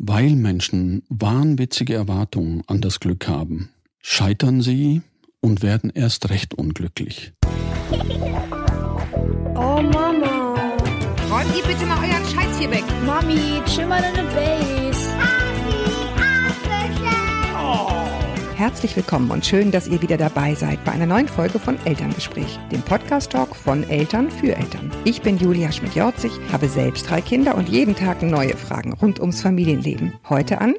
Weil Menschen wahnwitzige Erwartungen an das Glück haben, scheitern sie und werden erst recht unglücklich. Oh Mama. Räumt ihr bitte mal euren Scheiß hier weg. Mami, chill mal deine Base. Herzlich willkommen und schön, dass ihr wieder dabei seid bei einer neuen Folge von Elterngespräch, dem Podcast-Talk von Eltern für Eltern. Ich bin Julia Schmidt-Jorzig, habe selbst drei Kinder und jeden Tag neue Fragen rund ums Familienleben. Heute an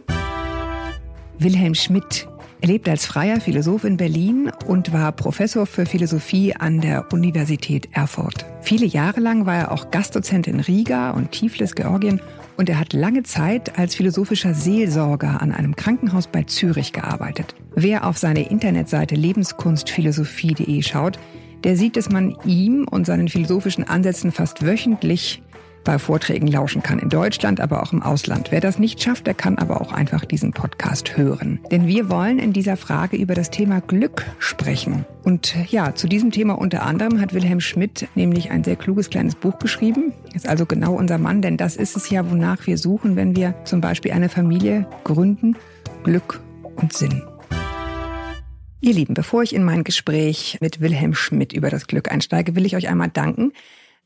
Wilhelm Schmidt. Er lebt als freier Philosoph in Berlin und war Professor für Philosophie an der Universität Erfurt. Viele Jahre lang war er auch Gastdozent in Riga und Tiflis, Georgien und er hat lange Zeit als philosophischer Seelsorger an einem Krankenhaus bei Zürich gearbeitet. Wer auf seine Internetseite lebenskunstphilosophie.de schaut, der sieht, dass man ihm und seinen philosophischen Ansätzen fast wöchentlich bei Vorträgen lauschen kann. In Deutschland, aber auch im Ausland. Wer das nicht schafft, der kann aber auch einfach diesen Podcast hören. Denn wir wollen in dieser Frage über das Thema Glück sprechen. Und ja, zu diesem Thema unter anderem hat Wilhelm Schmidt nämlich ein sehr kluges kleines Buch geschrieben. Ist also genau unser Mann, denn das ist es ja, wonach wir suchen, wenn wir zum Beispiel eine Familie gründen. Glück und Sinn. Ihr Lieben, bevor ich in mein Gespräch mit Wilhelm Schmidt über das Glück einsteige, will ich euch einmal danken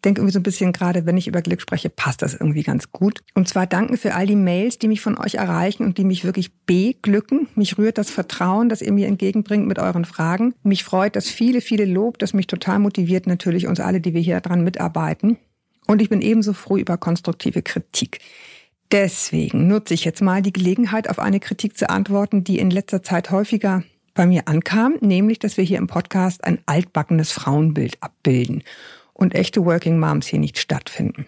denke irgendwie so ein bisschen gerade, wenn ich über Glück spreche, passt das irgendwie ganz gut. Und zwar danken für all die Mails, die mich von euch erreichen und die mich wirklich beglücken. Mich rührt das Vertrauen, das ihr mir entgegenbringt mit euren Fragen. Mich freut das viele, viele Lob, das mich total motiviert natürlich uns alle, die wir hier dran mitarbeiten. Und ich bin ebenso froh über konstruktive Kritik. Deswegen nutze ich jetzt mal die Gelegenheit, auf eine Kritik zu antworten, die in letzter Zeit häufiger bei mir ankam, nämlich, dass wir hier im Podcast ein altbackenes Frauenbild abbilden und echte Working Moms hier nicht stattfinden.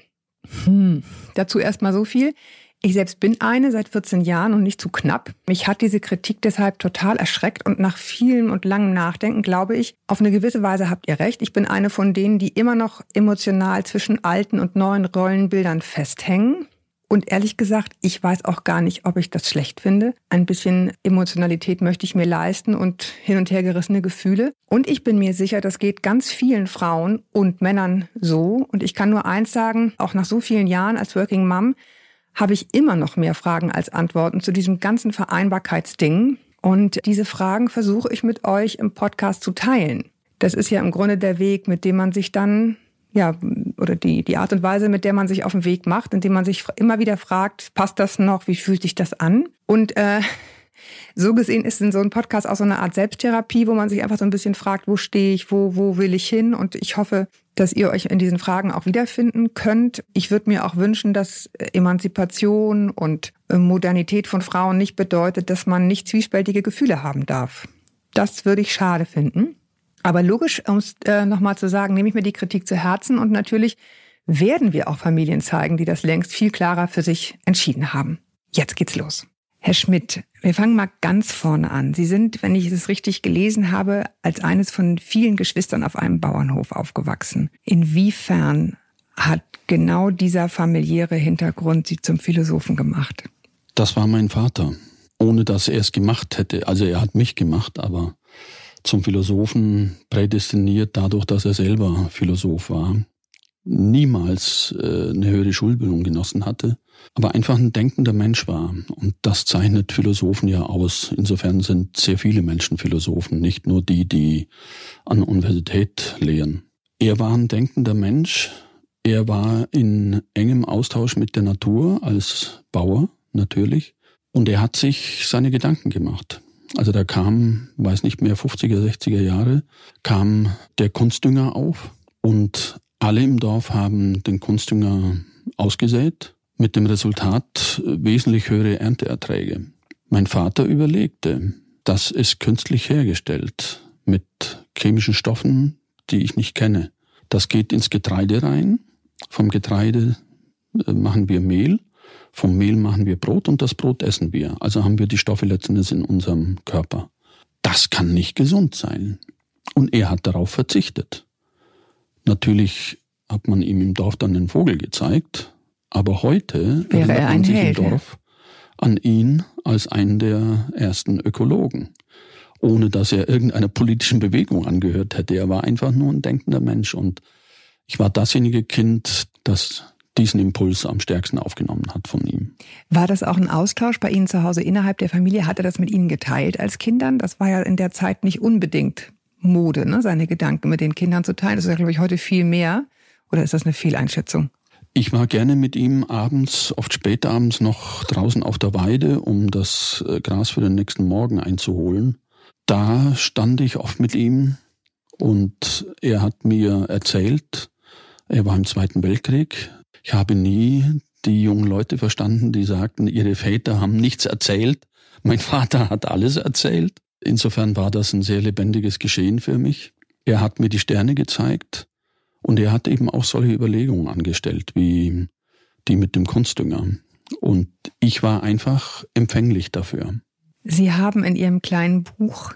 Hm. Dazu erstmal so viel. Ich selbst bin eine seit 14 Jahren und nicht zu knapp. Mich hat diese Kritik deshalb total erschreckt und nach vielem und langem Nachdenken glaube ich, auf eine gewisse Weise habt ihr recht. Ich bin eine von denen, die immer noch emotional zwischen alten und neuen Rollenbildern festhängen und ehrlich gesagt, ich weiß auch gar nicht, ob ich das schlecht finde. Ein bisschen Emotionalität möchte ich mir leisten und hin und her gerissene Gefühle. Und ich bin mir sicher, das geht ganz vielen Frauen und Männern so. Und ich kann nur eins sagen, auch nach so vielen Jahren als Working Mom habe ich immer noch mehr Fragen als Antworten zu diesem ganzen Vereinbarkeitsding. Und diese Fragen versuche ich mit euch im Podcast zu teilen. Das ist ja im Grunde der Weg, mit dem man sich dann ja, oder die, die Art und Weise, mit der man sich auf den Weg macht, indem man sich immer wieder fragt, passt das noch, wie fühlt sich das an? Und äh, so gesehen ist in so ein Podcast auch so eine Art Selbsttherapie, wo man sich einfach so ein bisschen fragt, wo stehe ich, wo, wo will ich hin? Und ich hoffe, dass ihr euch in diesen Fragen auch wiederfinden könnt. Ich würde mir auch wünschen, dass Emanzipation und äh, Modernität von Frauen nicht bedeutet, dass man nicht zwiespältige Gefühle haben darf. Das würde ich schade finden. Aber logisch, um es äh, nochmal zu sagen, nehme ich mir die Kritik zu Herzen und natürlich werden wir auch Familien zeigen, die das längst viel klarer für sich entschieden haben. Jetzt geht's los. Herr Schmidt, wir fangen mal ganz vorne an. Sie sind, wenn ich es richtig gelesen habe, als eines von vielen Geschwistern auf einem Bauernhof aufgewachsen. Inwiefern hat genau dieser familiäre Hintergrund Sie zum Philosophen gemacht? Das war mein Vater. Ohne dass er es gemacht hätte. Also er hat mich gemacht, aber zum Philosophen prädestiniert dadurch, dass er selber Philosoph war, niemals äh, eine höhere Schulbildung genossen hatte, aber einfach ein denkender Mensch war. Und das zeichnet Philosophen ja aus. Insofern sind sehr viele Menschen Philosophen, nicht nur die, die an der Universität lehren. Er war ein denkender Mensch. Er war in engem Austausch mit der Natur als Bauer natürlich. Und er hat sich seine Gedanken gemacht. Also da kam, weiß nicht mehr, 50er, 60er Jahre, kam der Kunstdünger auf und alle im Dorf haben den Kunstdünger ausgesät, mit dem Resultat wesentlich höhere Ernteerträge. Mein Vater überlegte, das ist künstlich hergestellt mit chemischen Stoffen, die ich nicht kenne. Das geht ins Getreide rein. Vom Getreide äh, machen wir Mehl vom Mehl machen wir Brot und das Brot essen wir. Also haben wir die Stoffe letztendlich in unserem Körper. Das kann nicht gesund sein. Und er hat darauf verzichtet. Natürlich hat man ihm im Dorf dann den Vogel gezeigt, aber heute wäre er ein sich Held, im Dorf an ihn als einen der ersten Ökologen, ohne dass er irgendeiner politischen Bewegung angehört hätte. Er war einfach nur ein denkender Mensch und ich war dasjenige Kind, das diesen Impuls am stärksten aufgenommen hat von ihm. War das auch ein Austausch bei Ihnen zu Hause innerhalb der Familie? Hat er das mit Ihnen geteilt als Kindern? Das war ja in der Zeit nicht unbedingt Mode, ne? seine Gedanken mit den Kindern zu teilen. Das ist ja, glaube ich, heute viel mehr. Oder ist das eine Fehleinschätzung? Ich war gerne mit ihm abends, oft spät abends noch draußen auf der Weide, um das äh, Gras für den nächsten Morgen einzuholen. Da stand ich oft mit ihm und er hat mir erzählt, er war im Zweiten Weltkrieg. Ich habe nie die jungen Leute verstanden, die sagten, ihre Väter haben nichts erzählt. Mein Vater hat alles erzählt. Insofern war das ein sehr lebendiges Geschehen für mich. Er hat mir die Sterne gezeigt und er hat eben auch solche Überlegungen angestellt, wie die mit dem Kunstdünger. Und ich war einfach empfänglich dafür. Sie haben in Ihrem kleinen Buch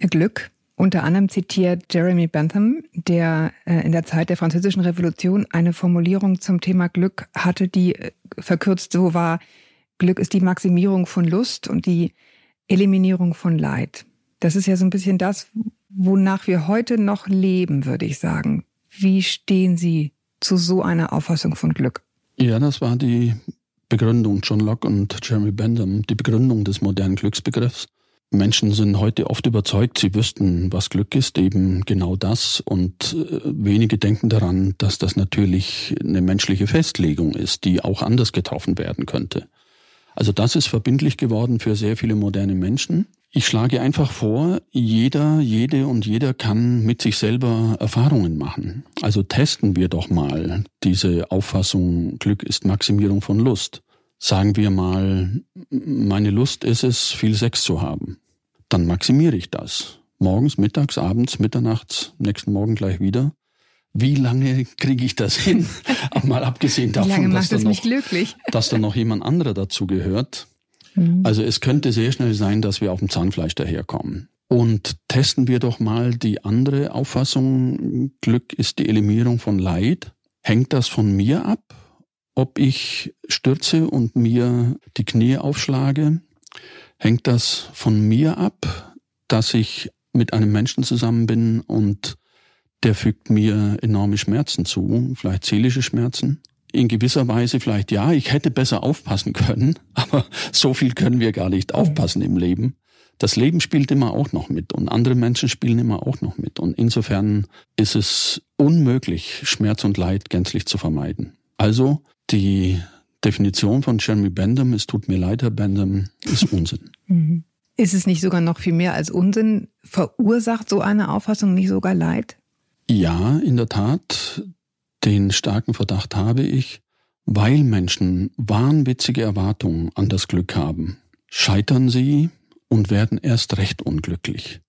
Glück unter anderem zitiert Jeremy Bentham, der äh, in der Zeit der Französischen Revolution eine Formulierung zum Thema Glück hatte, die äh, verkürzt so war, Glück ist die Maximierung von Lust und die Eliminierung von Leid. Das ist ja so ein bisschen das, wonach wir heute noch leben, würde ich sagen. Wie stehen Sie zu so einer Auffassung von Glück? Ja, das war die Begründung, John Locke und Jeremy Bentham, die Begründung des modernen Glücksbegriffs. Menschen sind heute oft überzeugt, sie wüssten, was Glück ist, eben genau das. Und äh, wenige denken daran, dass das natürlich eine menschliche Festlegung ist, die auch anders getroffen werden könnte. Also das ist verbindlich geworden für sehr viele moderne Menschen. Ich schlage einfach vor, jeder, jede und jeder kann mit sich selber Erfahrungen machen. Also testen wir doch mal diese Auffassung, Glück ist Maximierung von Lust. Sagen wir mal, meine Lust ist es, viel Sex zu haben. Dann maximiere ich das. Morgens, mittags, abends, mitternachts, nächsten Morgen gleich wieder. Wie lange kriege ich das hin? mal abgesehen davon, dass, da noch, dass da noch jemand anderer dazu gehört. Mhm. Also es könnte sehr schnell sein, dass wir auf dem Zahnfleisch daherkommen. Und testen wir doch mal die andere Auffassung. Glück ist die Eliminierung von Leid. Hängt das von mir ab, ob ich stürze und mir die Knie aufschlage? Hängt das von mir ab, dass ich mit einem Menschen zusammen bin und der fügt mir enorme Schmerzen zu, vielleicht seelische Schmerzen? in gewisser Weise vielleicht ja, ich hätte besser aufpassen können, aber so viel können wir gar nicht aufpassen im Leben. Das Leben spielt immer auch noch mit und andere Menschen spielen immer auch noch mit. Und insofern ist es unmöglich, Schmerz und Leid gänzlich zu vermeiden. Also die Definition von Jeremy Bentham, es tut mir leid, Herr Bentham, ist Unsinn. Mhm. Ist es nicht sogar noch viel mehr als Unsinn? Verursacht so eine Auffassung nicht sogar Leid? Ja, in der Tat. Den starken Verdacht habe ich, weil Menschen wahnwitzige Erwartungen an das Glück haben, scheitern sie und werden erst recht unglücklich.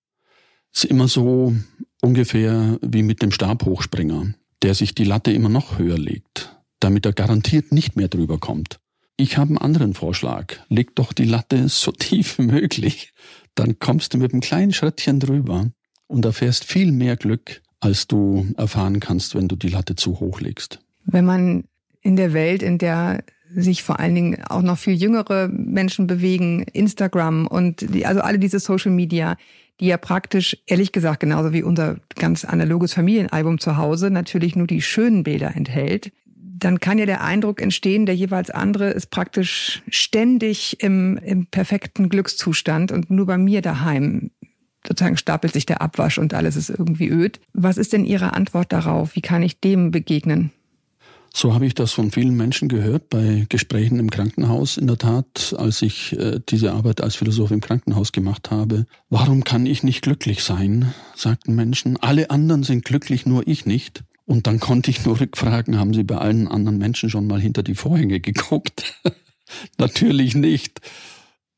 Es ist immer so ungefähr wie mit dem Stabhochspringer, der sich die Latte immer noch höher legt, damit er garantiert nicht mehr drüber kommt. Ich habe einen anderen Vorschlag. Leg doch die Latte so tief wie möglich. Dann kommst du mit einem kleinen Schrittchen drüber und erfährst viel mehr Glück, als du erfahren kannst, wenn du die Latte zu hoch legst. Wenn man in der Welt, in der sich vor allen Dingen auch noch viel jüngere Menschen bewegen, Instagram und die, also alle diese Social Media, die ja praktisch, ehrlich gesagt, genauso wie unser ganz analoges Familienalbum zu Hause natürlich nur die schönen Bilder enthält, dann kann ja der Eindruck entstehen, der jeweils andere ist praktisch ständig im, im perfekten Glückszustand und nur bei mir daheim sozusagen stapelt sich der Abwasch und alles ist irgendwie öd. Was ist denn Ihre Antwort darauf? Wie kann ich dem begegnen? So habe ich das von vielen Menschen gehört bei Gesprächen im Krankenhaus. In der Tat, als ich äh, diese Arbeit als Philosoph im Krankenhaus gemacht habe. Warum kann ich nicht glücklich sein? sagten Menschen. Alle anderen sind glücklich, nur ich nicht. Und dann konnte ich nur rückfragen, haben Sie bei allen anderen Menschen schon mal hinter die Vorhänge geguckt? Natürlich nicht.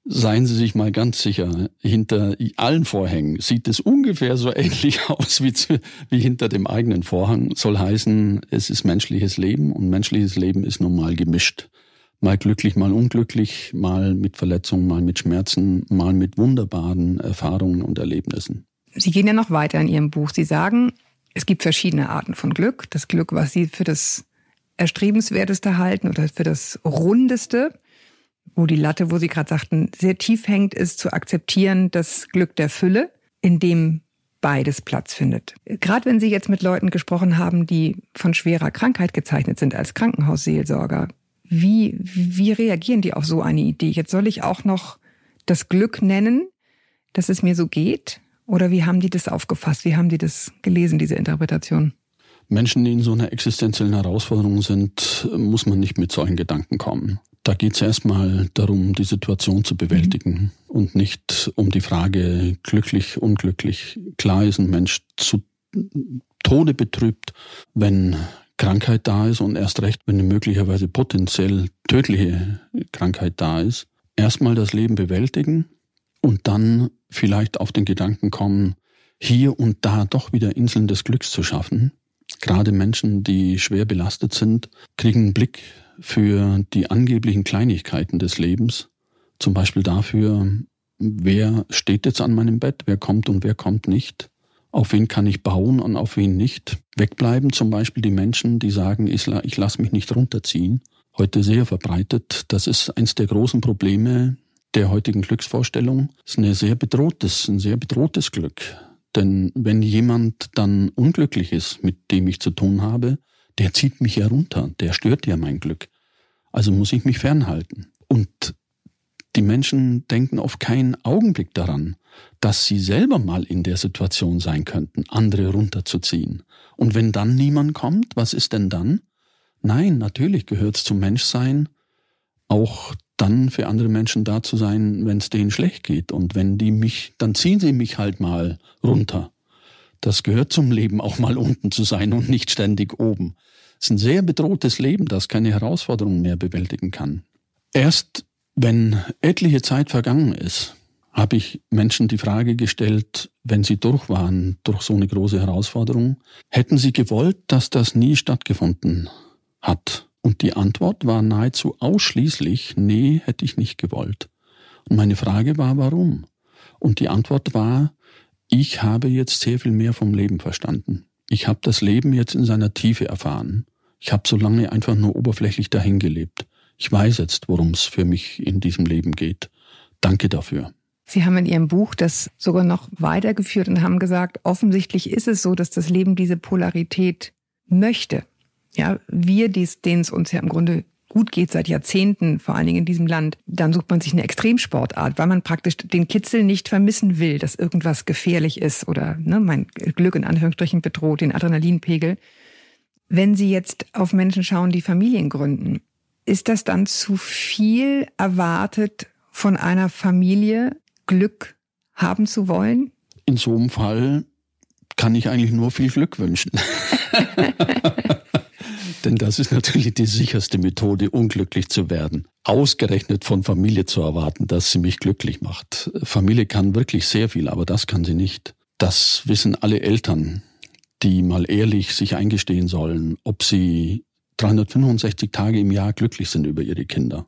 Seien Sie sich mal ganz sicher, hinter allen Vorhängen sieht es ungefähr so ähnlich aus wie, zu, wie hinter dem eigenen Vorhang. Soll heißen, es ist menschliches Leben und menschliches Leben ist nun mal gemischt. Mal glücklich, mal unglücklich, mal mit Verletzungen, mal mit Schmerzen, mal mit wunderbaren Erfahrungen und Erlebnissen. Sie gehen ja noch weiter in Ihrem Buch. Sie sagen, es gibt verschiedene Arten von Glück. Das Glück, was Sie für das Erstrebenswerteste halten oder für das Rundeste wo die Latte, wo Sie gerade sagten, sehr tief hängt, ist zu akzeptieren das Glück der Fülle, in dem beides Platz findet. Gerade wenn Sie jetzt mit Leuten gesprochen haben, die von schwerer Krankheit gezeichnet sind als Krankenhausseelsorger, wie, wie reagieren die auf so eine Idee? Jetzt soll ich auch noch das Glück nennen, dass es mir so geht? Oder wie haben die das aufgefasst? Wie haben die das gelesen, diese Interpretation? Menschen, die in so einer existenziellen Herausforderung sind, muss man nicht mit solchen Gedanken kommen. Da geht es erstmal darum, die Situation zu bewältigen mhm. und nicht um die Frage glücklich, unglücklich. Klar ist ein Mensch zu Tode betrübt, wenn Krankheit da ist und erst recht, wenn eine möglicherweise potenziell tödliche Krankheit da ist. Erstmal das Leben bewältigen und dann vielleicht auf den Gedanken kommen, hier und da doch wieder Inseln des Glücks zu schaffen. Gerade Menschen, die schwer belastet sind, kriegen einen Blick für die angeblichen Kleinigkeiten des Lebens, zum Beispiel dafür, wer steht jetzt an meinem Bett, wer kommt und wer kommt nicht, auf wen kann ich bauen und auf wen nicht. Wegbleiben zum Beispiel die Menschen, die sagen, ich, lasse mich nicht runterziehen. Heute sehr verbreitet. Das ist eins der großen Probleme der heutigen Glücksvorstellung. Ist ein sehr bedrohtes, ein sehr bedrohtes Glück. Denn wenn jemand dann unglücklich ist, mit dem ich zu tun habe, der zieht mich ja runter, der stört ja mein Glück. Also muss ich mich fernhalten. Und die Menschen denken auf keinen Augenblick daran, dass sie selber mal in der Situation sein könnten, andere runterzuziehen. Und wenn dann niemand kommt, was ist denn dann? Nein, natürlich gehört es zum Menschsein, auch dann für andere Menschen da zu sein, wenn es denen schlecht geht. Und wenn die mich, dann ziehen sie mich halt mal runter. Das gehört zum Leben, auch mal unten zu sein und nicht ständig oben. Es ist ein sehr bedrohtes Leben, das keine Herausforderungen mehr bewältigen kann. Erst wenn etliche Zeit vergangen ist, habe ich Menschen die Frage gestellt, wenn sie durch waren durch so eine große Herausforderung, hätten sie gewollt, dass das nie stattgefunden hat? Und die Antwort war nahezu ausschließlich, nee, hätte ich nicht gewollt. Und meine Frage war, warum? Und die Antwort war, ich habe jetzt sehr viel mehr vom Leben verstanden. Ich habe das Leben jetzt in seiner Tiefe erfahren. Ich habe so lange einfach nur oberflächlich dahin gelebt. Ich weiß jetzt, worum es für mich in diesem Leben geht. Danke dafür. Sie haben in Ihrem Buch das sogar noch weitergeführt und haben gesagt, offensichtlich ist es so, dass das Leben diese Polarität möchte. Ja, wir, denen es uns ja im Grunde gut geht seit Jahrzehnten, vor allen Dingen in diesem Land, dann sucht man sich eine Extremsportart, weil man praktisch den Kitzel nicht vermissen will, dass irgendwas gefährlich ist oder ne, mein Glück in Anführungsstrichen bedroht, den Adrenalinpegel. Wenn Sie jetzt auf Menschen schauen, die Familien gründen, ist das dann zu viel erwartet von einer Familie, Glück haben zu wollen? In so einem Fall kann ich eigentlich nur viel Glück wünschen. Denn das ist natürlich die sicherste Methode, unglücklich zu werden. Ausgerechnet von Familie zu erwarten, dass sie mich glücklich macht. Familie kann wirklich sehr viel, aber das kann sie nicht. Das wissen alle Eltern, die mal ehrlich sich eingestehen sollen, ob sie 365 Tage im Jahr glücklich sind über ihre Kinder.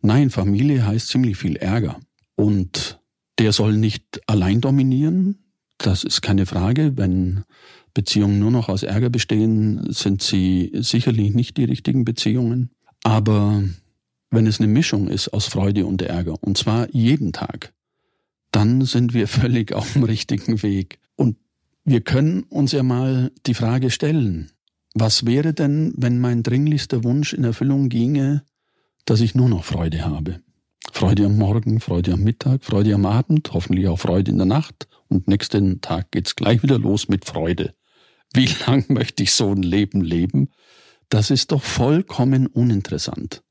Nein, Familie heißt ziemlich viel Ärger. Und der soll nicht allein dominieren. Das ist keine Frage. Wenn Beziehungen nur noch aus Ärger bestehen, sind sie sicherlich nicht die richtigen Beziehungen. Aber wenn es eine Mischung ist aus Freude und Ärger, und zwar jeden Tag, dann sind wir völlig auf dem richtigen Weg. Und wir können uns ja mal die Frage stellen, was wäre denn, wenn mein dringlichster Wunsch in Erfüllung ginge, dass ich nur noch Freude habe? Freude am Morgen, Freude am Mittag, Freude am Abend, hoffentlich auch Freude in der Nacht und nächsten Tag geht's gleich wieder los mit Freude. Wie lang möchte ich so ein Leben leben? Das ist doch vollkommen uninteressant.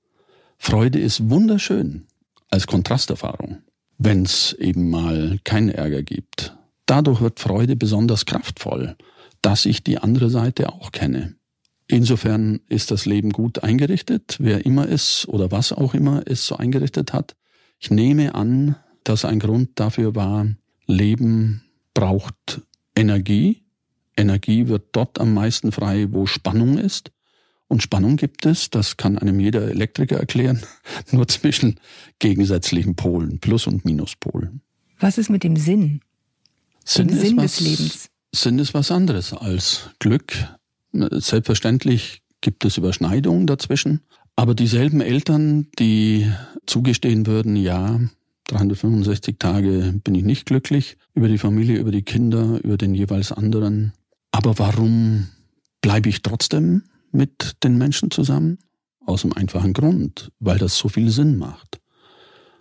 Freude ist wunderschön als Kontrasterfahrung, wenn es eben mal keinen Ärger gibt. Dadurch wird Freude besonders kraftvoll, dass ich die andere Seite auch kenne. Insofern ist das Leben gut eingerichtet, wer immer es oder was auch immer es so eingerichtet hat. Ich nehme an, dass ein Grund dafür war, Leben braucht Energie, Energie wird dort am meisten frei, wo Spannung ist. Und Spannung gibt es, das kann einem jeder Elektriker erklären, nur zwischen gegensätzlichen Polen, Plus- und Minuspolen. Was ist mit dem Sinn? Sinn, dem Sinn was, des Lebens? Sinn ist was anderes als Glück. Selbstverständlich gibt es Überschneidungen dazwischen. Aber dieselben Eltern, die zugestehen würden, ja, 365 Tage bin ich nicht glücklich über die Familie, über die Kinder, über den jeweils anderen. Aber warum bleibe ich trotzdem mit den Menschen zusammen? Aus dem einfachen Grund, weil das so viel Sinn macht.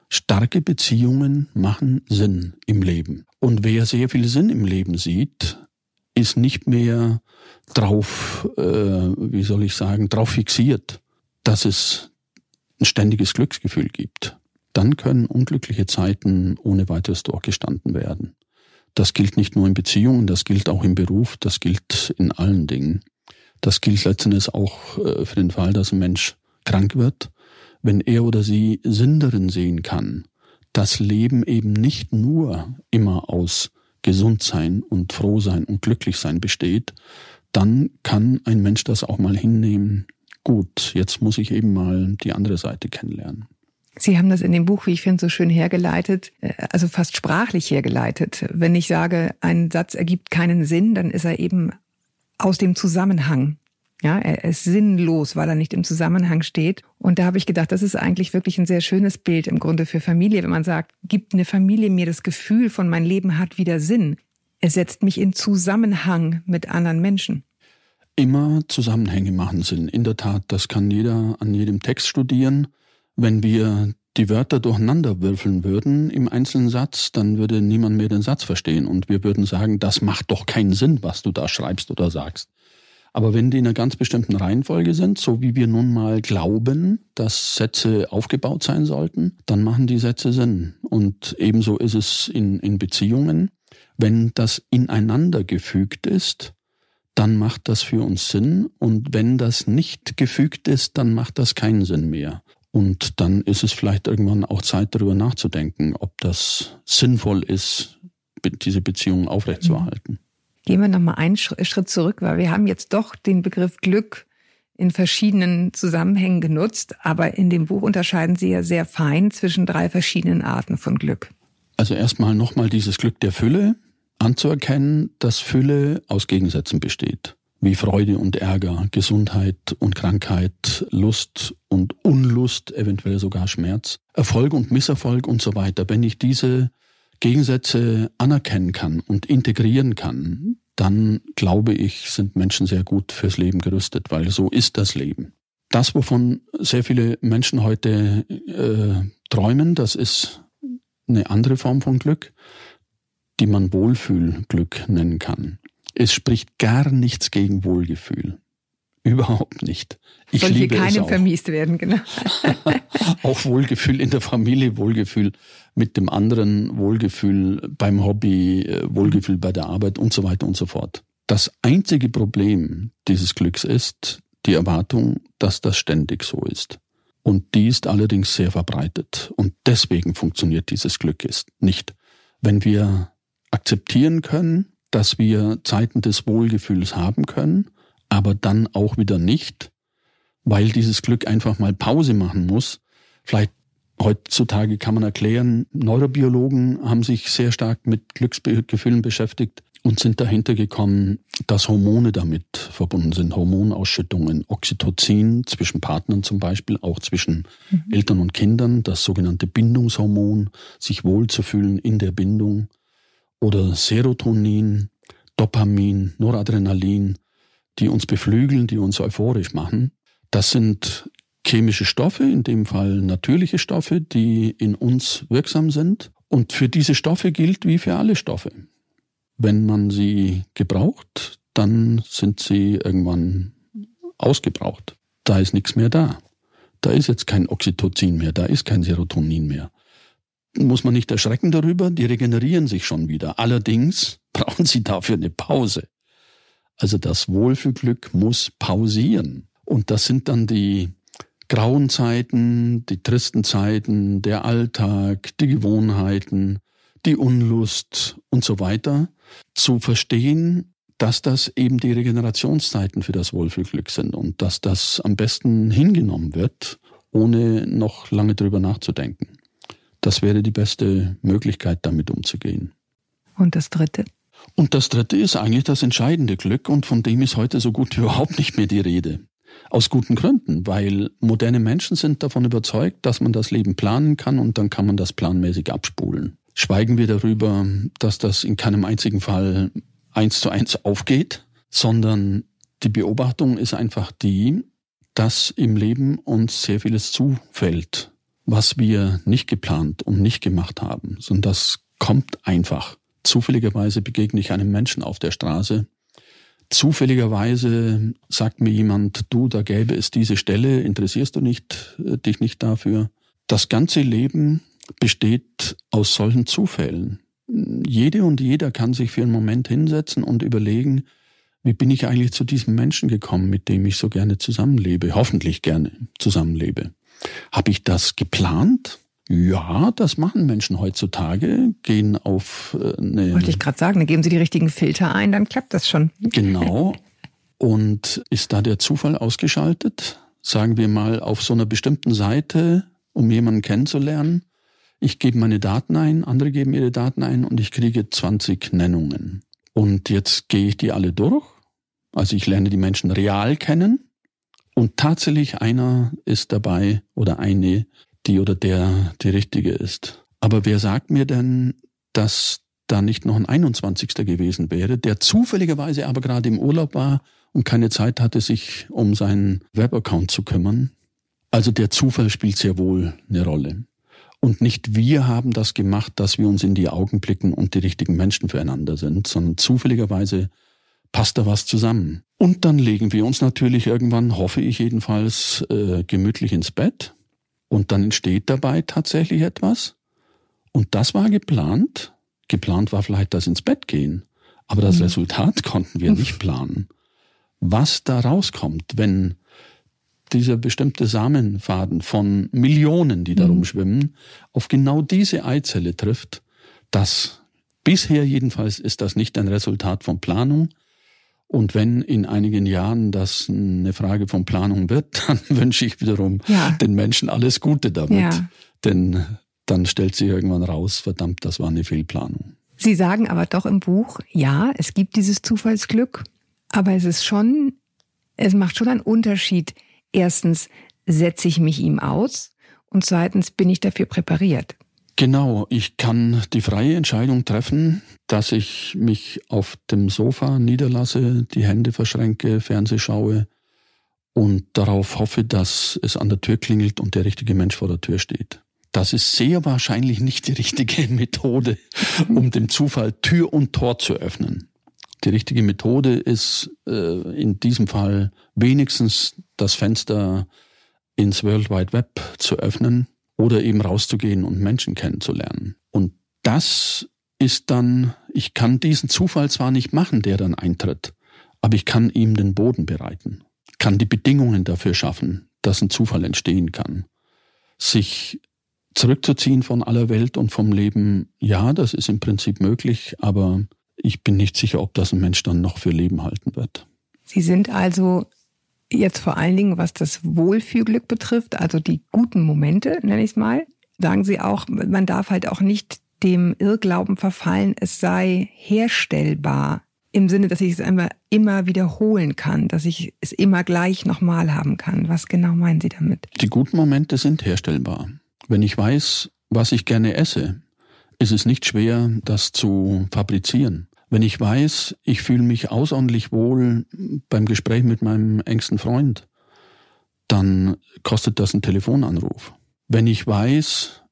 Starke Beziehungen machen Sinn im Leben. Und wer sehr viel Sinn im Leben sieht, ist nicht mehr drauf, äh, wie soll ich sagen, drauf fixiert, dass es ein ständiges Glücksgefühl gibt. Dann können unglückliche Zeiten ohne weiteres durchgestanden werden. Das gilt nicht nur in Beziehungen, das gilt auch im Beruf, das gilt in allen Dingen. Das gilt letztendlich auch äh, für den Fall, dass ein Mensch krank wird. Wenn er oder sie Sinn darin sehen kann, dass Leben eben nicht nur immer aus Gesundsein und Frohsein und Glücklichsein besteht, dann kann ein Mensch das auch mal hinnehmen. Gut, jetzt muss ich eben mal die andere Seite kennenlernen. Sie haben das in dem Buch, wie ich finde, so schön hergeleitet, äh, also fast sprachlich hergeleitet. Wenn ich sage, ein Satz ergibt keinen Sinn, dann ist er eben aus dem Zusammenhang. Ja, er ist sinnlos, weil er nicht im Zusammenhang steht. Und da habe ich gedacht, das ist eigentlich wirklich ein sehr schönes Bild im Grunde für Familie, wenn man sagt, gibt eine Familie mir das Gefühl von mein Leben hat wieder Sinn. Er setzt mich in Zusammenhang mit anderen Menschen. Immer Zusammenhänge machen Sinn. In der Tat, das kann jeder an jedem Text studieren. Wenn wir die Wörter durcheinander würfeln würden im einzelnen Satz, dann würde niemand mehr den Satz verstehen und wir würden sagen, das macht doch keinen Sinn, was du da schreibst oder sagst. Aber wenn die in einer ganz bestimmten Reihenfolge sind, so wie wir nun mal glauben, dass Sätze aufgebaut sein sollten, dann machen die Sätze Sinn. Und ebenso ist es in, in Beziehungen. Wenn das ineinander gefügt ist, dann macht das für uns Sinn. Und wenn das nicht gefügt ist, dann macht das keinen Sinn mehr. Und dann ist es vielleicht irgendwann auch Zeit, darüber nachzudenken, ob das sinnvoll ist, diese Beziehung aufrechtzuerhalten. Gehen wir nochmal einen Schritt zurück, weil wir haben jetzt doch den Begriff Glück in verschiedenen Zusammenhängen genutzt, aber in dem Buch unterscheiden Sie ja sehr fein zwischen drei verschiedenen Arten von Glück. Also erstmal nochmal dieses Glück der Fülle anzuerkennen, dass Fülle aus Gegensätzen besteht wie Freude und Ärger, Gesundheit und Krankheit, Lust und Unlust, eventuell sogar Schmerz, Erfolg und Misserfolg und so weiter. Wenn ich diese Gegensätze anerkennen kann und integrieren kann, dann glaube ich, sind Menschen sehr gut fürs Leben gerüstet, weil so ist das Leben. Das, wovon sehr viele Menschen heute äh, träumen, das ist eine andere Form von Glück, die man Wohlfühlglück nennen kann. Es spricht gar nichts gegen Wohlgefühl. Überhaupt nicht. Ich Soll hier keinem vermiest werden, genau. auch Wohlgefühl in der Familie, Wohlgefühl mit dem anderen, Wohlgefühl beim Hobby, äh, Wohlgefühl bei der Arbeit und so weiter und so fort. Das einzige Problem dieses Glücks ist die Erwartung, dass das ständig so ist. Und die ist allerdings sehr verbreitet. Und deswegen funktioniert dieses Glück ist nicht. Wenn wir akzeptieren können, dass wir Zeiten des Wohlgefühls haben können, aber dann auch wieder nicht, weil dieses Glück einfach mal Pause machen muss. Vielleicht heutzutage kann man erklären, Neurobiologen haben sich sehr stark mit Glücksgefühlen beschäftigt und sind dahinter gekommen, dass Hormone damit verbunden sind, Hormonausschüttungen, Oxytocin zwischen Partnern zum Beispiel, auch zwischen mhm. Eltern und Kindern, das sogenannte Bindungshormon, sich wohlzufühlen in der Bindung oder Serotonin, Dopamin, Noradrenalin, die uns beflügeln, die uns euphorisch machen. Das sind chemische Stoffe, in dem Fall natürliche Stoffe, die in uns wirksam sind. Und für diese Stoffe gilt wie für alle Stoffe. Wenn man sie gebraucht, dann sind sie irgendwann ausgebraucht. Da ist nichts mehr da. Da ist jetzt kein Oxytocin mehr, da ist kein Serotonin mehr muss man nicht erschrecken darüber, die regenerieren sich schon wieder. Allerdings brauchen sie dafür eine Pause. Also das Wohlfühlglück muss pausieren. Und das sind dann die grauen Zeiten, die tristen Zeiten, der Alltag, die Gewohnheiten, die Unlust und so weiter. Zu verstehen, dass das eben die Regenerationszeiten für das Wohlfühlglück sind und dass das am besten hingenommen wird, ohne noch lange drüber nachzudenken. Das wäre die beste Möglichkeit, damit umzugehen. Und das Dritte? Und das Dritte ist eigentlich das entscheidende Glück und von dem ist heute so gut wie überhaupt nicht mehr die Rede. Aus guten Gründen, weil moderne Menschen sind davon überzeugt, dass man das Leben planen kann und dann kann man das planmäßig abspulen. Schweigen wir darüber, dass das in keinem einzigen Fall eins zu eins aufgeht, sondern die Beobachtung ist einfach die, dass im Leben uns sehr vieles zufällt, was wir nicht geplant und nicht gemacht haben, sondern das kommt einfach. Zufälligerweise begegne ich einem Menschen auf der Straße. Zufälligerweise sagt mir jemand, du, da gäbe es diese Stelle, interessierst du nicht, äh, dich nicht dafür? Das ganze Leben besteht aus solchen Zufällen. Jede und jeder kann sich für einen Moment hinsetzen und überlegen, wie bin ich eigentlich zu diesem Menschen gekommen, mit dem ich so gerne zusammenlebe, hoffentlich gerne zusammenlebe. Habe ich das geplant? Ja, das machen Menschen heutzutage, gehen auf äh, eine. Wollte ich gerade sagen, dann geben sie die richtigen Filter ein, dann klappt das schon. Genau. Und ist da der Zufall ausgeschaltet? Sagen wir mal auf so einer bestimmten Seite, um jemanden kennenzulernen. Ich gebe meine Daten ein, andere geben ihre Daten ein und ich kriege 20 Nennungen. Und jetzt gehe ich die alle durch. Also ich lerne die Menschen real kennen. Und tatsächlich einer ist dabei oder eine, die oder der die richtige ist. Aber wer sagt mir denn, dass da nicht noch ein 21. gewesen wäre, der zufälligerweise aber gerade im Urlaub war und keine Zeit hatte, sich um seinen Webaccount zu kümmern? Also der Zufall spielt sehr wohl eine Rolle. Und nicht wir haben das gemacht, dass wir uns in die Augen blicken und die richtigen Menschen füreinander sind, sondern zufälligerweise passt da was zusammen. Und dann legen wir uns natürlich irgendwann, hoffe ich jedenfalls, äh, gemütlich ins Bett. Und dann entsteht dabei tatsächlich etwas. Und das war geplant. Geplant war vielleicht das ins Bett gehen. Aber das mhm. Resultat konnten wir nicht planen. Was da rauskommt, wenn dieser bestimmte Samenfaden von Millionen, die darum mhm. schwimmen, auf genau diese Eizelle trifft, das bisher jedenfalls ist das nicht ein Resultat von Planung. Und wenn in einigen Jahren das eine Frage von Planung wird, dann wünsche ich wiederum ja. den Menschen alles Gute damit. Ja. Denn dann stellt sich irgendwann raus, verdammt, das war eine Fehlplanung. Sie sagen aber doch im Buch, ja, es gibt dieses Zufallsglück, aber es ist schon, es macht schon einen Unterschied, erstens setze ich mich ihm aus und zweitens bin ich dafür präpariert. Genau, ich kann die freie Entscheidung treffen, dass ich mich auf dem Sofa niederlasse, die Hände verschränke, Fernseh schaue und darauf hoffe, dass es an der Tür klingelt und der richtige Mensch vor der Tür steht. Das ist sehr wahrscheinlich nicht die richtige Methode, um dem Zufall Tür und Tor zu öffnen. Die richtige Methode ist äh, in diesem Fall wenigstens das Fenster ins World Wide Web zu öffnen oder eben rauszugehen und Menschen kennenzulernen. Und das ist dann, ich kann diesen Zufall zwar nicht machen, der dann eintritt, aber ich kann ihm den Boden bereiten, kann die Bedingungen dafür schaffen, dass ein Zufall entstehen kann. Sich zurückzuziehen von aller Welt und vom Leben, ja, das ist im Prinzip möglich, aber ich bin nicht sicher, ob das ein Mensch dann noch für Leben halten wird. Sie sind also jetzt vor allen Dingen, was das Wohlfühlglück betrifft, also die guten Momente, nenne ich es mal, sagen Sie auch, man darf halt auch nicht dem Irrglauben verfallen, es sei herstellbar. Im Sinne, dass ich es einmal immer wiederholen kann, dass ich es immer gleich nochmal haben kann. Was genau meinen Sie damit? Die guten Momente sind herstellbar. Wenn ich weiß, was ich gerne esse, ist es nicht schwer, das zu fabrizieren. Wenn ich weiß, ich fühle mich außerordentlich wohl beim Gespräch mit meinem engsten Freund, dann kostet das einen Telefonanruf. Wenn ich weiß,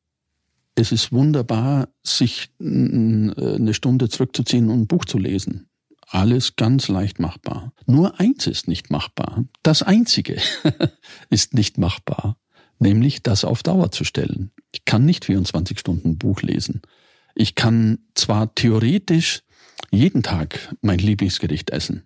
es ist wunderbar, sich eine Stunde zurückzuziehen und ein Buch zu lesen. Alles ganz leicht machbar. Nur eins ist nicht machbar. Das Einzige ist nicht machbar, nämlich das auf Dauer zu stellen. Ich kann nicht 24 Stunden ein Buch lesen. Ich kann zwar theoretisch jeden Tag mein Lieblingsgericht essen.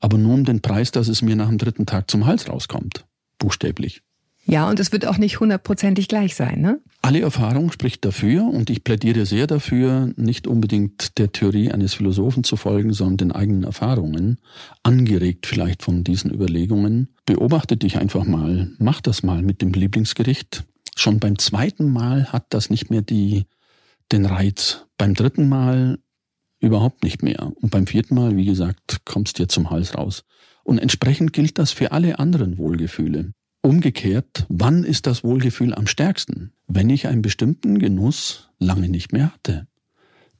Aber nur um den Preis, dass es mir nach dem dritten Tag zum Hals rauskommt. Buchstäblich. Ja, und es wird auch nicht hundertprozentig gleich sein, ne? Alle Erfahrung spricht dafür und ich plädiere sehr dafür, nicht unbedingt der Theorie eines Philosophen zu folgen, sondern den eigenen Erfahrungen, angeregt vielleicht von diesen Überlegungen. Beobachte dich einfach mal, mach das mal mit dem Lieblingsgericht. Schon beim zweiten Mal hat das nicht mehr die, den Reiz. Beim dritten Mal überhaupt nicht mehr. Und beim vierten Mal, wie gesagt, kommst dir zum Hals raus. Und entsprechend gilt das für alle anderen Wohlgefühle. Umgekehrt, wann ist das Wohlgefühl am stärksten? Wenn ich einen bestimmten Genuss lange nicht mehr hatte.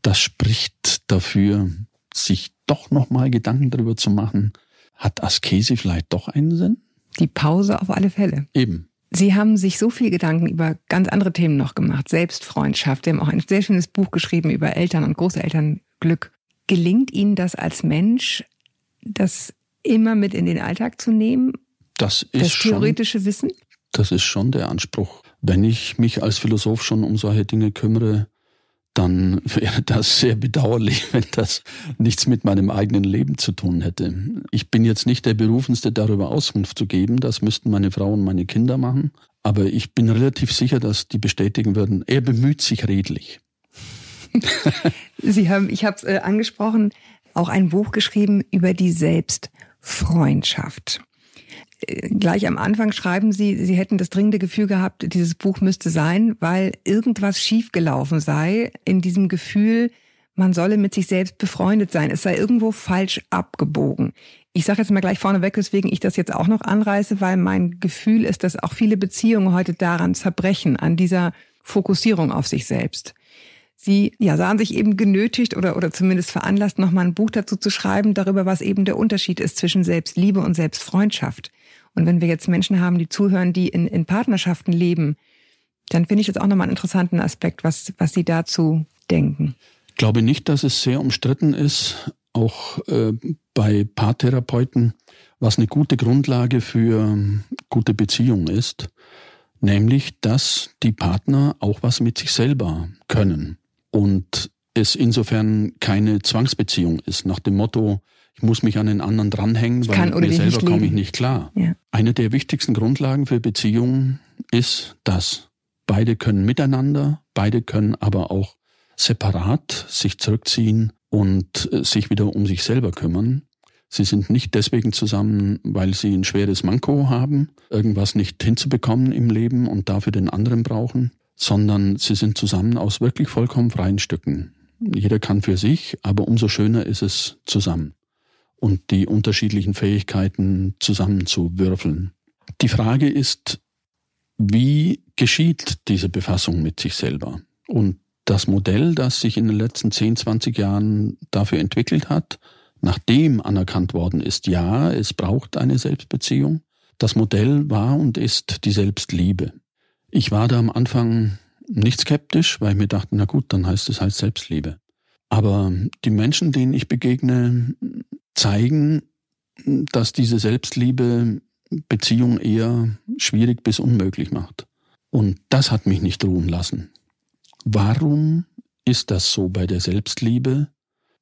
Das spricht dafür, sich doch nochmal Gedanken darüber zu machen, hat Askese vielleicht doch einen Sinn? Die Pause auf alle Fälle. Eben. Sie haben sich so viel Gedanken über ganz andere Themen noch gemacht. Selbstfreundschaft. Sie haben auch ein sehr schönes Buch geschrieben über Eltern und Großelternglück. Gelingt Ihnen das als Mensch, das immer mit in den Alltag zu nehmen? Das ist das theoretische schon, Wissen? Das ist schon der Anspruch. Wenn ich mich als Philosoph schon um solche Dinge kümmere, dann wäre das sehr bedauerlich, wenn das nichts mit meinem eigenen Leben zu tun hätte. Ich bin jetzt nicht der Berufenste, darüber Auskunft zu geben. Das müssten meine Frau und meine Kinder machen. Aber ich bin relativ sicher, dass die bestätigen würden, er bemüht sich redlich. Sie haben, ich habe es äh, angesprochen, auch ein Buch geschrieben über die Selbstfreundschaft gleich am Anfang schreiben Sie, Sie hätten das dringende Gefühl gehabt, dieses Buch müsste sein, weil irgendwas schiefgelaufen sei in diesem Gefühl, man solle mit sich selbst befreundet sein. Es sei irgendwo falsch abgebogen. Ich sage jetzt mal gleich vorneweg, weswegen ich das jetzt auch noch anreiße, weil mein Gefühl ist, dass auch viele Beziehungen heute daran zerbrechen, an dieser Fokussierung auf sich selbst. Sie ja, sahen sich eben genötigt oder, oder zumindest veranlasst, nochmal ein Buch dazu zu schreiben, darüber, was eben der Unterschied ist zwischen Selbstliebe und Selbstfreundschaft. Und wenn wir jetzt Menschen haben, die zuhören, die in, in Partnerschaften leben, dann finde ich das auch nochmal einen interessanten Aspekt, was, was Sie dazu denken. Ich glaube nicht, dass es sehr umstritten ist, auch äh, bei Paartherapeuten, was eine gute Grundlage für gute Beziehungen ist, nämlich, dass die Partner auch was mit sich selber können und es insofern keine Zwangsbeziehung ist, nach dem Motto, ich muss mich an den anderen dranhängen, weil mir selber komme ich nicht klar. Ja. Eine der wichtigsten Grundlagen für Beziehungen ist das. Beide können miteinander, beide können aber auch separat sich zurückziehen und äh, sich wieder um sich selber kümmern. Sie sind nicht deswegen zusammen, weil sie ein schweres Manko haben, irgendwas nicht hinzubekommen im Leben und dafür den anderen brauchen, sondern sie sind zusammen aus wirklich vollkommen freien Stücken. Jeder kann für sich, aber umso schöner ist es zusammen und die unterschiedlichen Fähigkeiten zusammenzuwürfeln. Die Frage ist, wie geschieht diese Befassung mit sich selber? Und das Modell, das sich in den letzten 10, 20 Jahren dafür entwickelt hat, nachdem anerkannt worden ist, ja, es braucht eine Selbstbeziehung, das Modell war und ist die Selbstliebe. Ich war da am Anfang nicht skeptisch, weil ich mir dachte, na gut, dann heißt es halt Selbstliebe. Aber die Menschen, denen ich begegne, zeigen, dass diese Selbstliebe Beziehung eher schwierig bis unmöglich macht. Und das hat mich nicht ruhen lassen. Warum ist das so bei der Selbstliebe?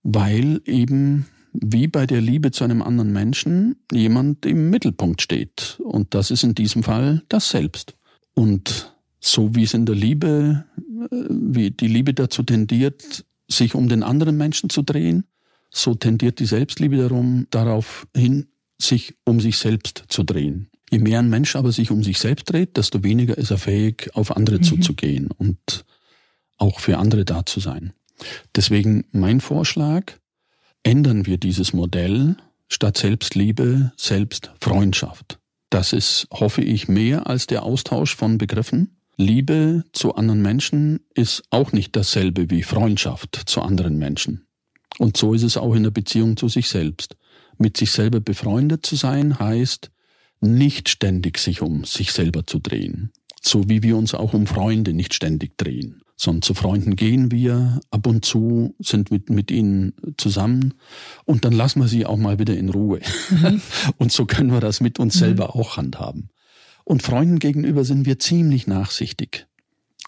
Weil eben wie bei der Liebe zu einem anderen Menschen jemand im Mittelpunkt steht. Und das ist in diesem Fall das Selbst. Und so wie es in der Liebe, äh, wie die Liebe dazu tendiert, sich um den anderen Menschen zu drehen, so tendiert die Selbstliebe darum, darauf hin, sich um sich selbst zu drehen. Je mehr ein Mensch aber sich um sich selbst dreht, desto weniger ist er fähig, auf andere mhm. zuzugehen und auch für andere da zu sein. Deswegen mein Vorschlag, ändern wir dieses Modell statt Selbstliebe, Selbstfreundschaft. Das ist, hoffe ich, mehr als der Austausch von Begriffen. Liebe zu anderen Menschen ist auch nicht dasselbe wie Freundschaft zu anderen Menschen. Und so ist es auch in der Beziehung zu sich selbst. Mit sich selber befreundet zu sein heißt, nicht ständig sich um sich selber zu drehen. So wie wir uns auch um Freunde nicht ständig drehen. Sondern zu Freunden gehen wir ab und zu, sind mit, mit ihnen zusammen und dann lassen wir sie auch mal wieder in Ruhe. Mhm. und so können wir das mit uns mhm. selber auch handhaben. Und Freunden gegenüber sind wir ziemlich nachsichtig.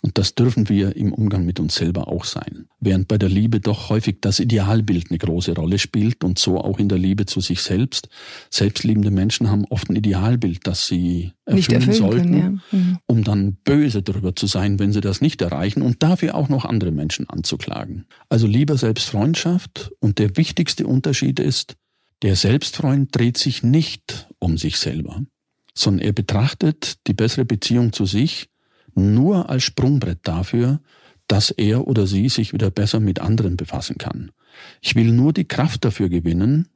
Und das dürfen wir im Umgang mit uns selber auch sein. Während bei der Liebe doch häufig das Idealbild eine große Rolle spielt und so auch in der Liebe zu sich selbst. Selbstliebende Menschen haben oft ein Idealbild, das sie erfüllen, erfüllen sollten, können, ja. mhm. um dann böse darüber zu sein, wenn sie das nicht erreichen und dafür auch noch andere Menschen anzuklagen. Also lieber Selbstfreundschaft und der wichtigste Unterschied ist, der Selbstfreund dreht sich nicht um sich selber, sondern er betrachtet die bessere Beziehung zu sich nur als Sprungbrett dafür, dass er oder sie sich wieder besser mit anderen befassen kann. Ich will nur die Kraft dafür gewinnen,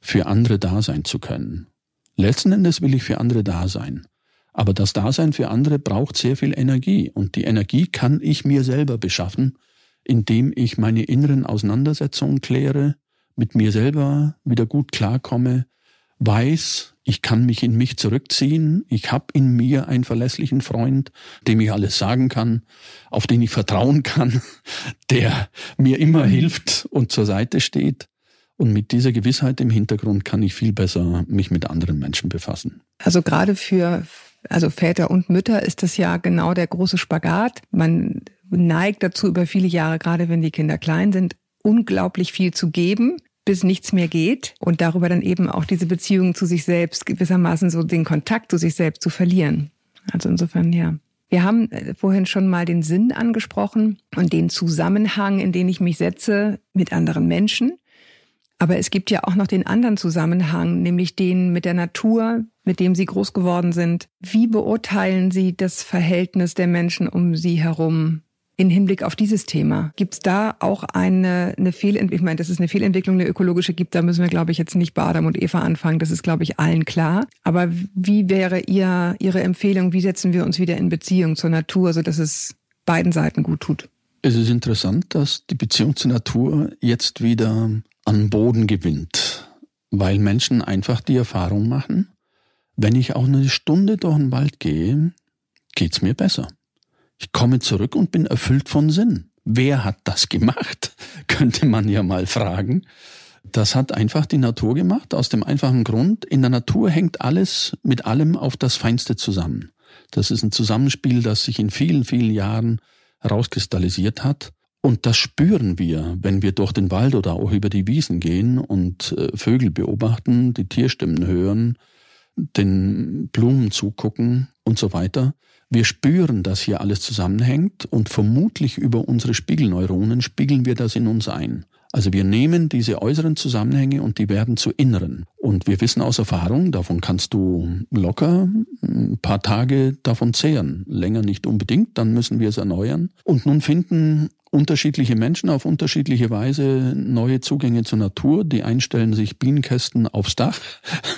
für andere da sein zu können. Letzten Endes will ich für andere da sein. Aber das Dasein für andere braucht sehr viel Energie und die Energie kann ich mir selber beschaffen, indem ich meine inneren Auseinandersetzungen kläre, mit mir selber wieder gut klarkomme, weiß, ich kann mich in mich zurückziehen, ich habe in mir einen verlässlichen Freund, dem ich alles sagen kann, auf den ich vertrauen kann, der mir immer hilft und zur Seite steht. Und mit dieser Gewissheit im Hintergrund kann ich viel besser mich mit anderen Menschen befassen. Also gerade für also Väter und Mütter ist das ja genau der große Spagat. Man neigt dazu über viele Jahre, gerade wenn die Kinder klein sind, unglaublich viel zu geben, bis nichts mehr geht und darüber dann eben auch diese Beziehung zu sich selbst gewissermaßen so den Kontakt zu sich selbst zu verlieren. Also insofern ja. Wir haben äh, vorhin schon mal den Sinn angesprochen und den Zusammenhang, in den ich mich setze mit anderen Menschen. Aber es gibt ja auch noch den anderen Zusammenhang, nämlich den mit der Natur, mit dem Sie groß geworden sind. Wie beurteilen Sie das Verhältnis der Menschen um Sie herum in Hinblick auf dieses Thema? Gibt es da auch eine, eine Fehlentwicklung? Ich meine, dass es eine Fehlentwicklung, eine ökologische gibt, da müssen wir, glaube ich, jetzt nicht bei Adam und Eva anfangen. Das ist, glaube ich, allen klar. Aber wie wäre Ihr, Ihre Empfehlung? Wie setzen wir uns wieder in Beziehung zur Natur, sodass es beiden Seiten gut tut? Es ist interessant, dass die Beziehung zur Natur jetzt wieder an Boden gewinnt, weil Menschen einfach die Erfahrung machen, wenn ich auch eine Stunde durch den Wald gehe, geht's mir besser. Ich komme zurück und bin erfüllt von Sinn. Wer hat das gemacht? Könnte man ja mal fragen. Das hat einfach die Natur gemacht, aus dem einfachen Grund, in der Natur hängt alles mit allem auf das Feinste zusammen. Das ist ein Zusammenspiel, das sich in vielen, vielen Jahren herauskristallisiert hat. Und das spüren wir, wenn wir durch den Wald oder auch über die Wiesen gehen und äh, Vögel beobachten, die Tierstimmen hören, den Blumen zugucken und so weiter. Wir spüren, dass hier alles zusammenhängt und vermutlich über unsere Spiegelneuronen spiegeln wir das in uns ein. Also wir nehmen diese äußeren Zusammenhänge und die werden zu inneren. Und wir wissen aus Erfahrung, davon kannst du locker ein paar Tage davon zehren. Länger nicht unbedingt, dann müssen wir es erneuern. Und nun finden unterschiedliche Menschen auf unterschiedliche Weise neue Zugänge zur Natur. Die einstellen sich Bienenkästen aufs Dach.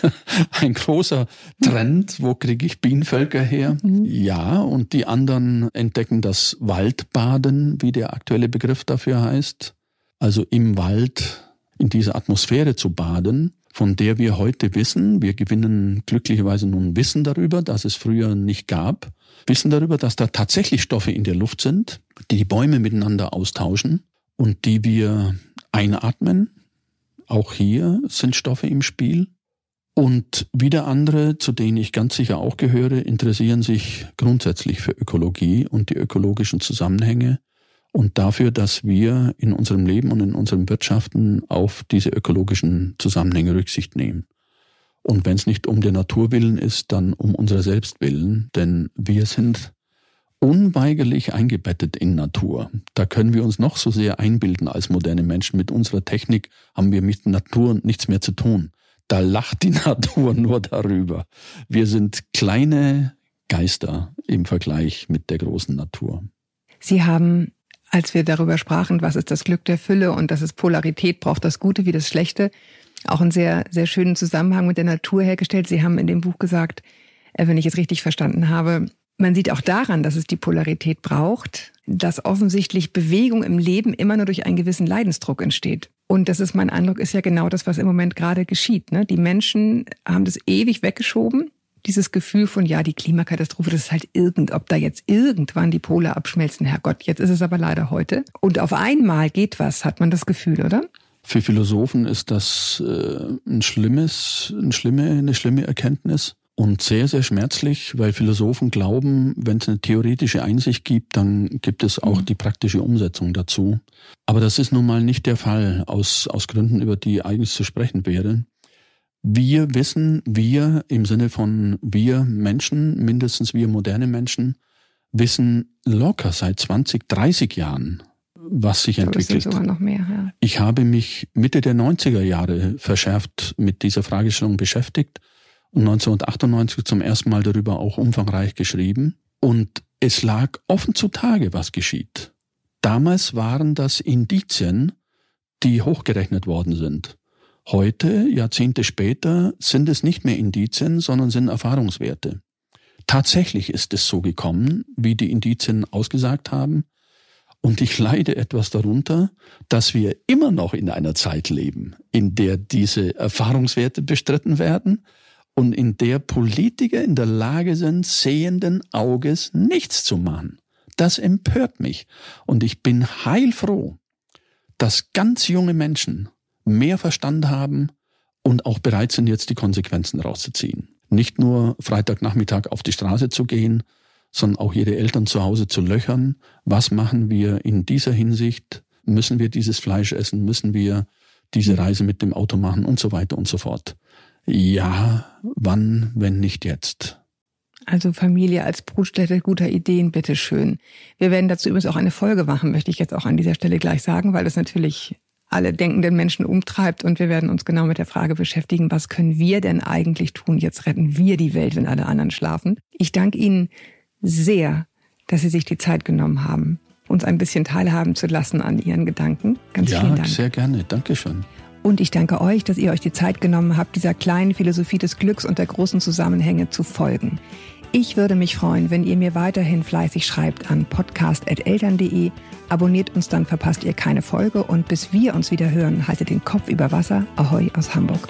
Ein großer Trend. Wo kriege ich Bienenvölker her? Mhm. Ja, und die anderen entdecken das Waldbaden, wie der aktuelle Begriff dafür heißt. Also im Wald in dieser Atmosphäre zu baden, von der wir heute wissen. Wir gewinnen glücklicherweise nun Wissen darüber, dass es früher nicht gab wissen darüber, dass da tatsächlich Stoffe in der Luft sind, die die Bäume miteinander austauschen und die wir einatmen. Auch hier sind Stoffe im Spiel. Und wieder andere, zu denen ich ganz sicher auch gehöre, interessieren sich grundsätzlich für Ökologie und die ökologischen Zusammenhänge und dafür, dass wir in unserem Leben und in unseren Wirtschaften auf diese ökologischen Zusammenhänge Rücksicht nehmen. Und wenn es nicht um der Natur willen ist, dann um unser Selbst willen, denn wir sind unweigerlich eingebettet in Natur. Da können wir uns noch so sehr einbilden als moderne Menschen. Mit unserer Technik haben wir mit Natur nichts mehr zu tun. Da lacht die Natur nur darüber. Wir sind kleine Geister im Vergleich mit der großen Natur. Sie haben, als wir darüber sprachen, was ist das Glück der Fülle und dass es Polarität braucht, das Gute wie das Schlechte, auch einen sehr, sehr schönen Zusammenhang mit der Natur hergestellt. Sie haben in dem Buch gesagt, äh, wenn ich es richtig verstanden habe, man sieht auch daran, dass es die Polarität braucht, dass offensichtlich Bewegung im Leben immer nur durch einen gewissen Leidensdruck entsteht. Und das ist mein Eindruck, ist ja genau das, was im Moment gerade geschieht. Ne? Die Menschen haben das ewig weggeschoben. Dieses Gefühl von, ja, die Klimakatastrophe, das ist halt irgend, ob da jetzt irgendwann die Pole abschmelzen, Herrgott, jetzt ist es aber leider heute. Und auf einmal geht was, hat man das Gefühl, oder? Für Philosophen ist das äh, ein schlimmes, eine schlimme, eine schlimme Erkenntnis und sehr, sehr schmerzlich, weil Philosophen glauben, wenn es eine theoretische Einsicht gibt, dann gibt es auch mhm. die praktische Umsetzung dazu. Aber das ist nun mal nicht der Fall, aus, aus Gründen, über die eigentlich zu sprechen wäre. Wir wissen, wir im Sinne von wir Menschen, mindestens wir moderne Menschen, wissen locker seit 20, 30 Jahren, was sich entwickelt. Mehr, ja. Ich habe mich Mitte der 90er Jahre verschärft mit dieser Fragestellung beschäftigt und 1998 zum ersten Mal darüber auch umfangreich geschrieben. Und es lag offen zutage, was geschieht. Damals waren das Indizien, die hochgerechnet worden sind. Heute, Jahrzehnte später, sind es nicht mehr Indizien, sondern sind Erfahrungswerte. Tatsächlich ist es so gekommen, wie die Indizien ausgesagt haben. Und ich leide etwas darunter, dass wir immer noch in einer Zeit leben, in der diese Erfahrungswerte bestritten werden und in der Politiker in der Lage sind, sehenden Auges nichts zu machen. Das empört mich. Und ich bin heilfroh, dass ganz junge Menschen mehr Verstand haben und auch bereit sind, jetzt die Konsequenzen rauszuziehen. Nicht nur Freitagnachmittag auf die Straße zu gehen, sondern auch ihre Eltern zu Hause zu löchern. Was machen wir in dieser Hinsicht? Müssen wir dieses Fleisch essen? Müssen wir diese Reise mit dem Auto machen und so weiter und so fort? Ja, wann, wenn nicht jetzt? Also Familie als Brutstätte guter Ideen, bitteschön. Wir werden dazu übrigens auch eine Folge machen, möchte ich jetzt auch an dieser Stelle gleich sagen, weil das natürlich alle denkenden Menschen umtreibt und wir werden uns genau mit der Frage beschäftigen, was können wir denn eigentlich tun? Jetzt retten wir die Welt, wenn alle anderen schlafen. Ich danke Ihnen sehr, dass Sie sich die Zeit genommen haben, uns ein bisschen teilhaben zu lassen an Ihren Gedanken. Ganz ja, vielen Dank. sehr gerne. Dankeschön. Und ich danke euch, dass ihr euch die Zeit genommen habt, dieser kleinen Philosophie des Glücks und der großen Zusammenhänge zu folgen. Ich würde mich freuen, wenn ihr mir weiterhin fleißig schreibt an podcast.eltern.de. Abonniert uns, dann verpasst ihr keine Folge. Und bis wir uns wieder hören, haltet den Kopf über Wasser. Ahoi aus Hamburg.